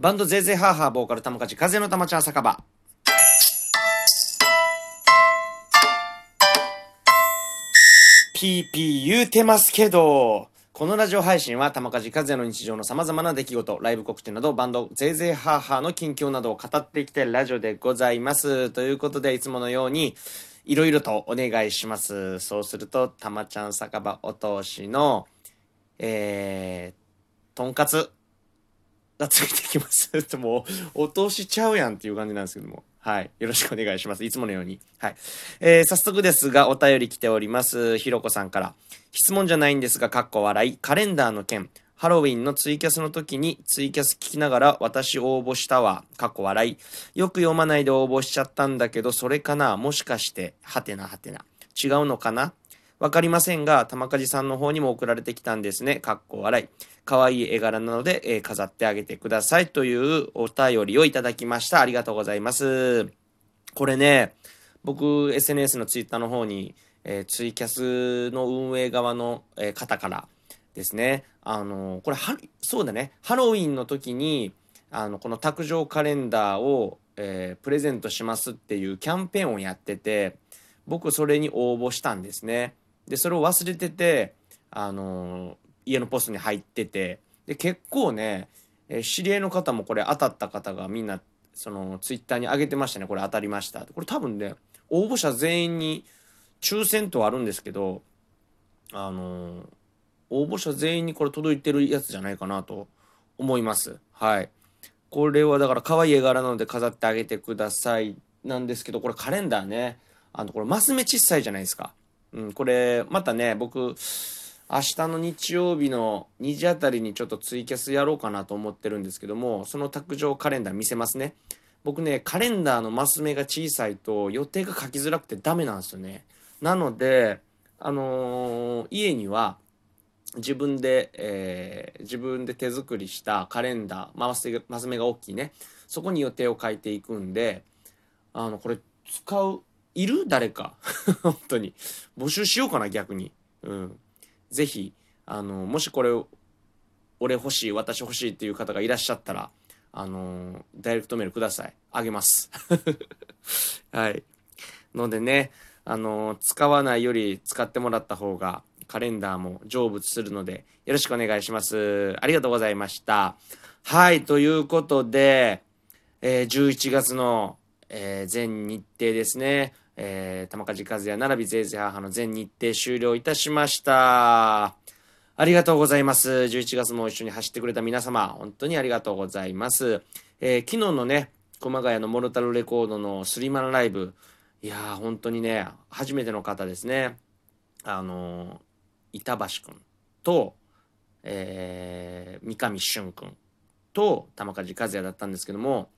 バンドゼーゼーハーハーボーカル玉勝風の玉ちゃん酒場。ピーピー言うてますけど、このラジオ配信は玉梶和也の日常の様々な出来事、ライブ告知などバンドゼーゼーハーハーの近況などを語っていきたいラジオでございます。ということで、いつものように、いろいろとお願いします。そうすると、たまちゃん酒場お通しの、えー、とんかつがついてきます。もう、お通しちゃうやんっていう感じなんですけども。はい。よろしくお願いします。いつものように。はい。えー、早速ですが、お便り来ております。ひろこさんから。質問じゃないんですが、かっこ笑い。カレンダーの件。ハロウィンのツイキャスの時にツイキャス聞きながら私応募したわ。かっこ笑い。よく読まないで応募しちゃったんだけど、それかな？もしかして、はてなはてな。違うのかな？わかりませんが、玉梶さんの方にも送られてきたんですね。かっこ笑い。可愛い絵柄なので、えー、飾ってあげてくださいというお便りをいただきました。ありがとうございます。これね、僕、SNS のツイッターの方に、えー、ツイキャスの運営側の、えー、方から、ですね。あの、これは、そうだね。ハロウィンの時に、あの、この卓上カレンダーを、えー、プレゼントしますっていうキャンペーンをやってて、僕それに応募したんですね。で、それを忘れてて、あの、家のポストに入ってて、で、結構ね、えー、知り合いの方もこれ当たった方がみんな、その、ツイッターに上げてましたね。これ当たりました。これ多分ね、応募者全員に抽選とはあるんですけど、あの応募者全員にこれ届いてるやつじゃないかなと思います。はい。これはだから可愛い絵柄なので飾ってあげてくださいなんですけど、これカレンダーね。あの、これマス目小さいじゃないですか。うん、これ、またね、僕、明日の日曜日の2時あたりにちょっとツイキャスやろうかなと思ってるんですけども、その卓上カレンダー見せますね。僕ね、カレンダーのマス目が小さいと予定が書きづらくてダメなんですよね。なので、あのー、家には、自分で、えー、自分で手作りしたカレンダー、マスマス目が大きいね。そこに予定を書いていくんで、あの、これ使う、いる？誰か。本当に。募集しようかな、逆に。うん。ぜひ、あの、もしこれ、俺欲しい、私欲しいっていう方がいらっしゃったら、あの、ダイレクトメールください。あげます。はい。のでね、あの、使わないより使ってもらった方が、カレンダーも成仏するので、よろしくお願いします。ありがとうございました。はい、ということで、えー、11月の、えー、全日程ですね。えー、玉梶和也並びぜいぜい母の全日程終了いたしました。ありがとうございます。11月も一緒に走ってくれた皆様、本当にありがとうございます。えー、昨日のね、熊谷のモルタルレコードのスリマンライブ、いやー、本当にね、初めての方ですね。あの板橋君と、えー、三上俊君と玉梶和也だったんですけども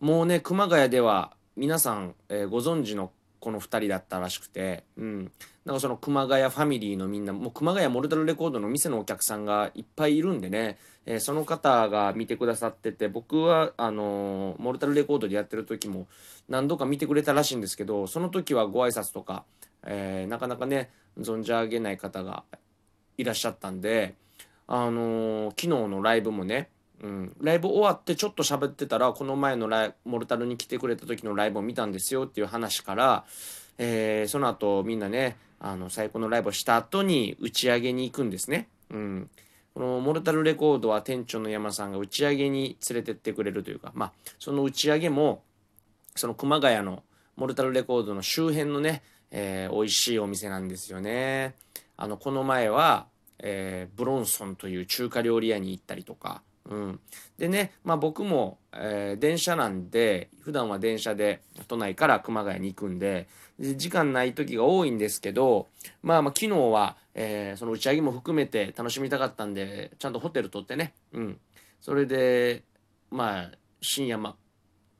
もうね熊谷では皆さん、えー、ご存知のこの2人だったらしくて、うん。なんかその熊谷ファミリーのみんな、もう熊谷モルタルレコードの店のお客さんがいっぱいいるんでね、えー、その方が見てくださってて、僕は、あのー、モルタルレコードでやってる時も何度か見てくれたらしいんですけど、その時はご挨拶とか、えー、なかなかね、存じ上げない方がいらっしゃったんで、あの、昨日のライブもね、うん、ライブ終わってちょっと喋ってたら、この前のライモルタルに来てくれた時のライブを見たんですよっていう話から、えー、その後みんなね、あの、最高のライブをした後に打ち上げに行くんですね。うん。このモルタルレコードは店長の山さんが打ち上げに連れてってくれるというか、まあ、その打ち上げも、その熊谷のモルタルレコードの周辺のね、えー、美味しいお店なんですよね。あの、この前は、えー、ブロンソンという中華料理屋に行ったりとか、うん。でね、まあ僕も、えー、電車なんで、普段は電車で都内から熊谷に行くんで、時間ない時が多いんですけど、まあまあ昨日は、えー、その打ち上げも含めて楽しみたかったんで、ちゃんとホテル取ってね、うん。それで、まあ、深夜ま、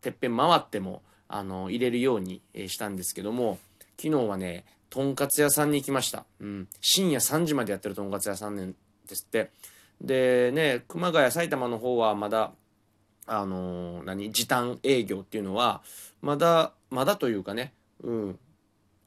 てっぺん回っても、あの、入れるようにしたんですけども、昨日はね、とんかつ屋さんに行きました。うん。深夜3時までやってるとんかつ屋さんですって。でね、熊谷、埼玉の方はまだ、あのー、何、時短営業っていうのは、まだ、まだというかね、うん。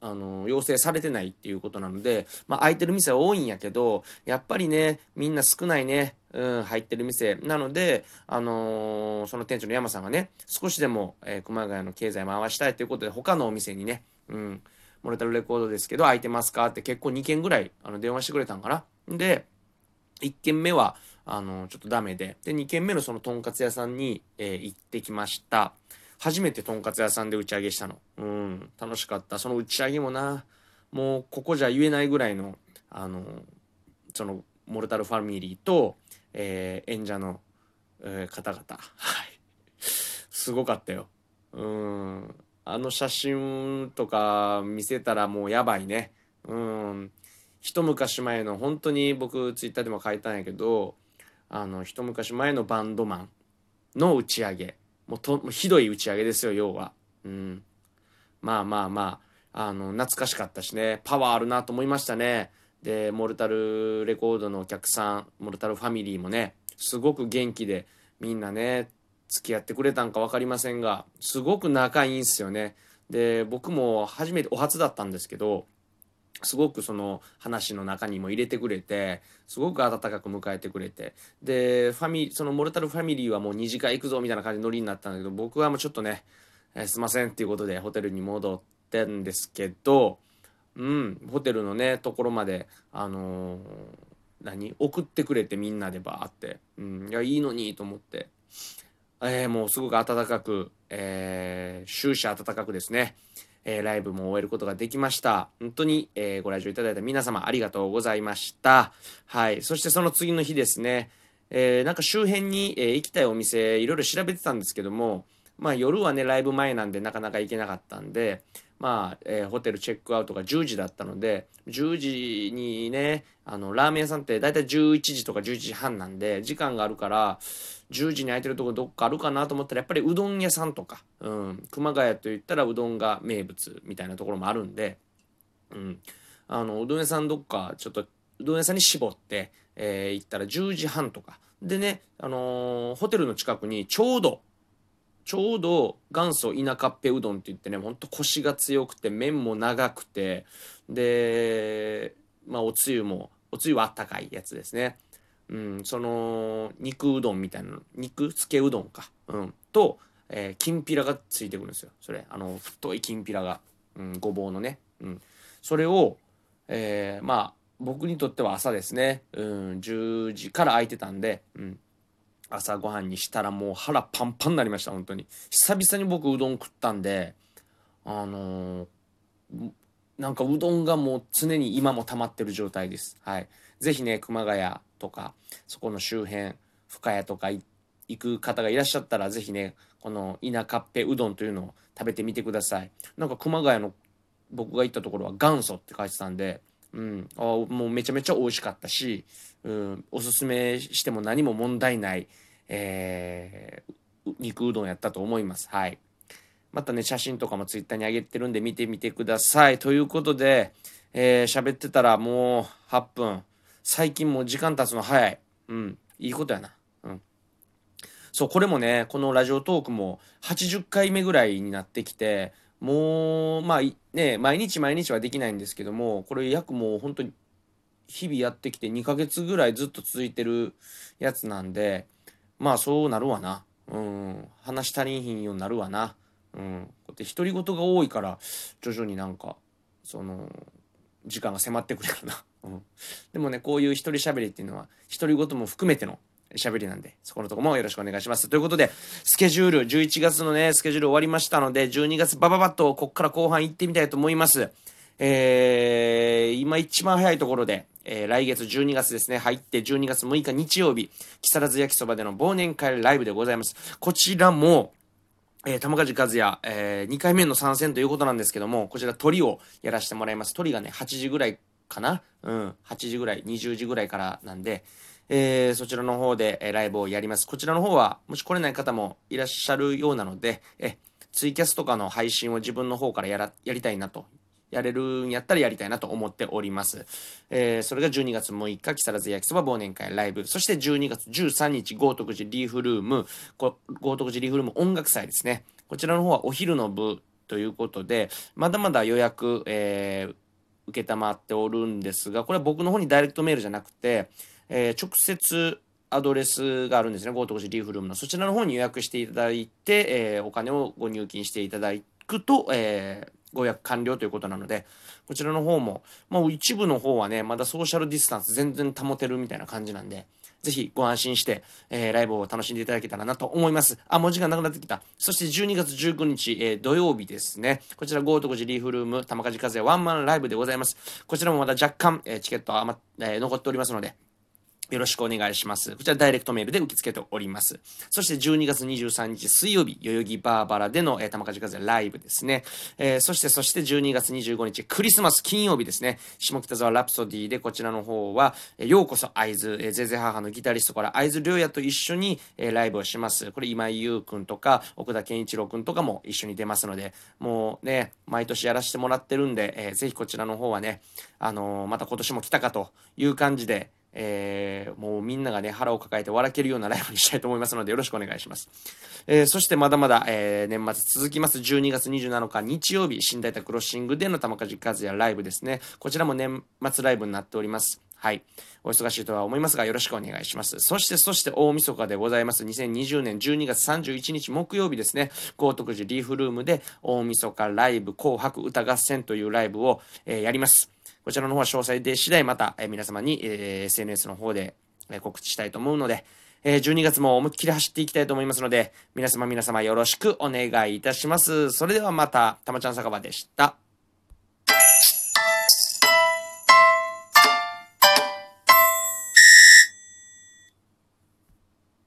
あの、要請されてないっていうことなので、まあ、空いてる店は多いんやけど、やっぱりね、みんな少ないね。うん、入ってる店。なので、あのー、その店長の山さんがね、少しでも、えー、熊谷の経済回したいということで、他のお店にね、うん、モルタルレコードですけど、空いてますかって結構2件ぐらい、あの、電話してくれたんかな。で、1軒目は、あの、ちょっとダメで、で、2軒目のそのとんかつ屋さんに、えー、行ってきました。初めてとんかつ屋さんで打ち上げしたの。うん、楽しかった。その打ち上げもな、もうここじゃ言えないぐらいの、あの、その、モルタルファミリーと、えー、演者の、えー、方々。はい。すごかったよ。うん。あの写真とか見せたらもうやばいね。うん。一昔前の、本当に僕ツイッターでも書いたんやけど、あの、一昔前のバンドマンの打ち上げ。もうと、ひどい打ち上げですよ、要は。うん。まあまあまあ、あの、懐かしかったしね、パワーあるなと思いましたね。でモルタルレコードのお客さんモルタルファミリーもねすごく元気でみんなね付き合ってくれたんか分かりませんがすごく仲いいんすよねで僕も初めてお初だったんですけどすごくその話の中にも入れてくれてすごく温かく迎えてくれてでファミそのモルタルファミリーはもう2次会行くぞみたいな感じのノリになったんだけど僕はもうちょっとね、えー、すいませんっていうことでホテルに戻ってんですけどうん、ホテルのね、ところまで、あのー、何送ってくれてみんなでバーって。うん、いや、いいのにと思って。えー、もうすごく温かく、えー、終始温かくですね、えー、ライブも終えることができました。本当に、えー、ご来場いただいた皆様ありがとうございました。はい。そしてその次の日ですね、えー、なんか周辺に、えー、行きたいお店いろいろ調べてたんですけども、まあ夜はね、ライブ前なんでなかなか行けなかったんで、まあ、えー、ホテルチェックアウトが10時だったので、10時にね、あの、ラーメン屋さんって大体11時とか11時半なんで、時間があるから、10時に空いてるとこどっかあるかなと思ったら、やっぱりうどん屋さんとか、うん、熊谷といったらうどんが名物みたいなところもあるんで、うん、あの、うどん屋さんどっか、ちょっと、うどん屋さんに絞って、えー、行ったら10時半とか。でね、あのー、ホテルの近くにちょうど、ちょうど元祖田舎っぺうどんって言ってねほんとコシが強くて麺も長くてでまあおつゆもおつゆはあったかいやつですね。うんその肉うどんみたいな肉つけうどんか。うんと、えー、きんぴらがついてくるんですよそれ。あの太いきんぴらが、うん、ごぼうのね。うん。それをえー、まあ僕にとっては朝ですね、うん、10時から空いてたんで、うん、朝ごはんにしたらもう腹パンパンになりました本当に。久々に僕うどん食ったんであのー、なんかうどんがもう常に今も溜まってる状態です。はい。是非ね熊谷とかそこの周辺深谷とか行く方がいらっしゃったら是非ねこの田舎っぺうどんというのを食べてみてください。なんか熊谷の僕が行ったところは元祖って書いてたんでうん、あもうめちゃめちゃ美味しかったし、うん、おすすめしても何も問題ない、えー、肉うどんやったと思います。はい。またね、写真とかもツイッターに上げてるんで見てみてください。ということで、えー、喋ってたらもう8分。最近もう時間経つの早い。うん。いいことやな。うん。そう、これもね、このラジオトークも80回目ぐらいになってきて、もう、まあね、毎日毎日はできないんですけども、これ約もう本当に日々やってきて2ヶ月ぐらいずっと続いてるやつなんで、まあそうなるわな。うん。話足りんひんようになるわな。うん。こうやって独り言が多いから、徐々になんか、その、時間が迫ってくるな。うん。でもね、こういう一人喋りっていうのは、独り言も含めての喋りなんで、そこのとこもよろしくお願いします。ということで、スケジュール、11月のね、スケジュール終わりましたので、12月バババッと、こっから後半行ってみたいと思います。えー、今一番早いところで、えー、来月12月ですね、入って12月6日日曜日、木更津焼きそばでの忘年会ライブでございます。こちらも、えー、玉梶和也、えー、2回目の参戦ということなんですけども、こちら鳥をやらせてもらいます。鳥がね、8時ぐらいかな？うん、8時ぐらい、20時ぐらいからなんで、えー、そちらの方で、えー、ライブをやります。こちらの方は、もし来れない方もいらっしゃるようなので、えツイキャスとかの配信を自分の方からやら、やりたいなと。やれるんやったらやりたいなと思っております。えー、それが12月6日、木更津焼きそば忘年会ライブ。そして12月13日、豪徳寺リーフルーム、豪徳寺リーフルーム音楽祭ですね。こちらの方はお昼の部ということで、まだまだ予約、えー、受けたまっておるんですが、これは僕の方にダイレクトメールじゃなくて、えー、直接アドレスがあるんですね、ゴートコジリーフルームの。そちらの方に予約していただいて、えー、お金をご入金していただくと、えー、ご予約完了ということなので、こちらの方も、まあ、一部の方はね、まだソーシャルディスタンス全然保てるみたいな感じなんで、ぜひご安心して、えー、ライブを楽しんでいただけたらなと思います。あ、もう時間なくなってきた。そして12月19日、えー、土曜日ですね。こちら、ゴートコジリーフルーム、玉梶和也ワンマンライブでございます。こちらもまだ若干、えー、チケット余、え、残っておりますので、よろしくお願いします。こちらダイレクトメールで受け付けております。そして12月23日水曜日、代々木バーバラでの、えー、玉梶風ライブですね。えー、そしてそして12月25日クリスマス金曜日ですね。下北沢ラプソディでこちらの方は、えー、ようこそ会津、えー、ゼゼ母のギタリストから会津良也と一緒に、えー、ライブをします。これ今井優くんとか奥田健一郎くんとかも一緒に出ますので、もうね、毎年やらせてもらってるんで、えー、ぜひこちらの方はね、あのー、また今年も来たかという感じで、えー、もうみんながね、腹を抱えて笑けるようなライブにしたいと思いますので、よろしくお願いします。えー、そしてまだまだ、えー、年末続きます。12月27日日曜日、新大田クロッシングでの玉梶和也ライブですね。こちらも年末ライブになっております。はい。お忙しいとは思いますが、よろしくお願いします。そして、そして大晦日でございます。2020年12月31日木曜日ですね。高徳寺リーフルームで大晦日ライブ紅白歌合戦というライブを、えー、やります。こちらの方は詳細で次第また、え皆様に、え SNS の方で、え告知したいと思うので、え12月も思いっきり走っていきたいと思いますので、皆様皆様よろしくお願いいたします。それではまた、たまちゃん酒場でした。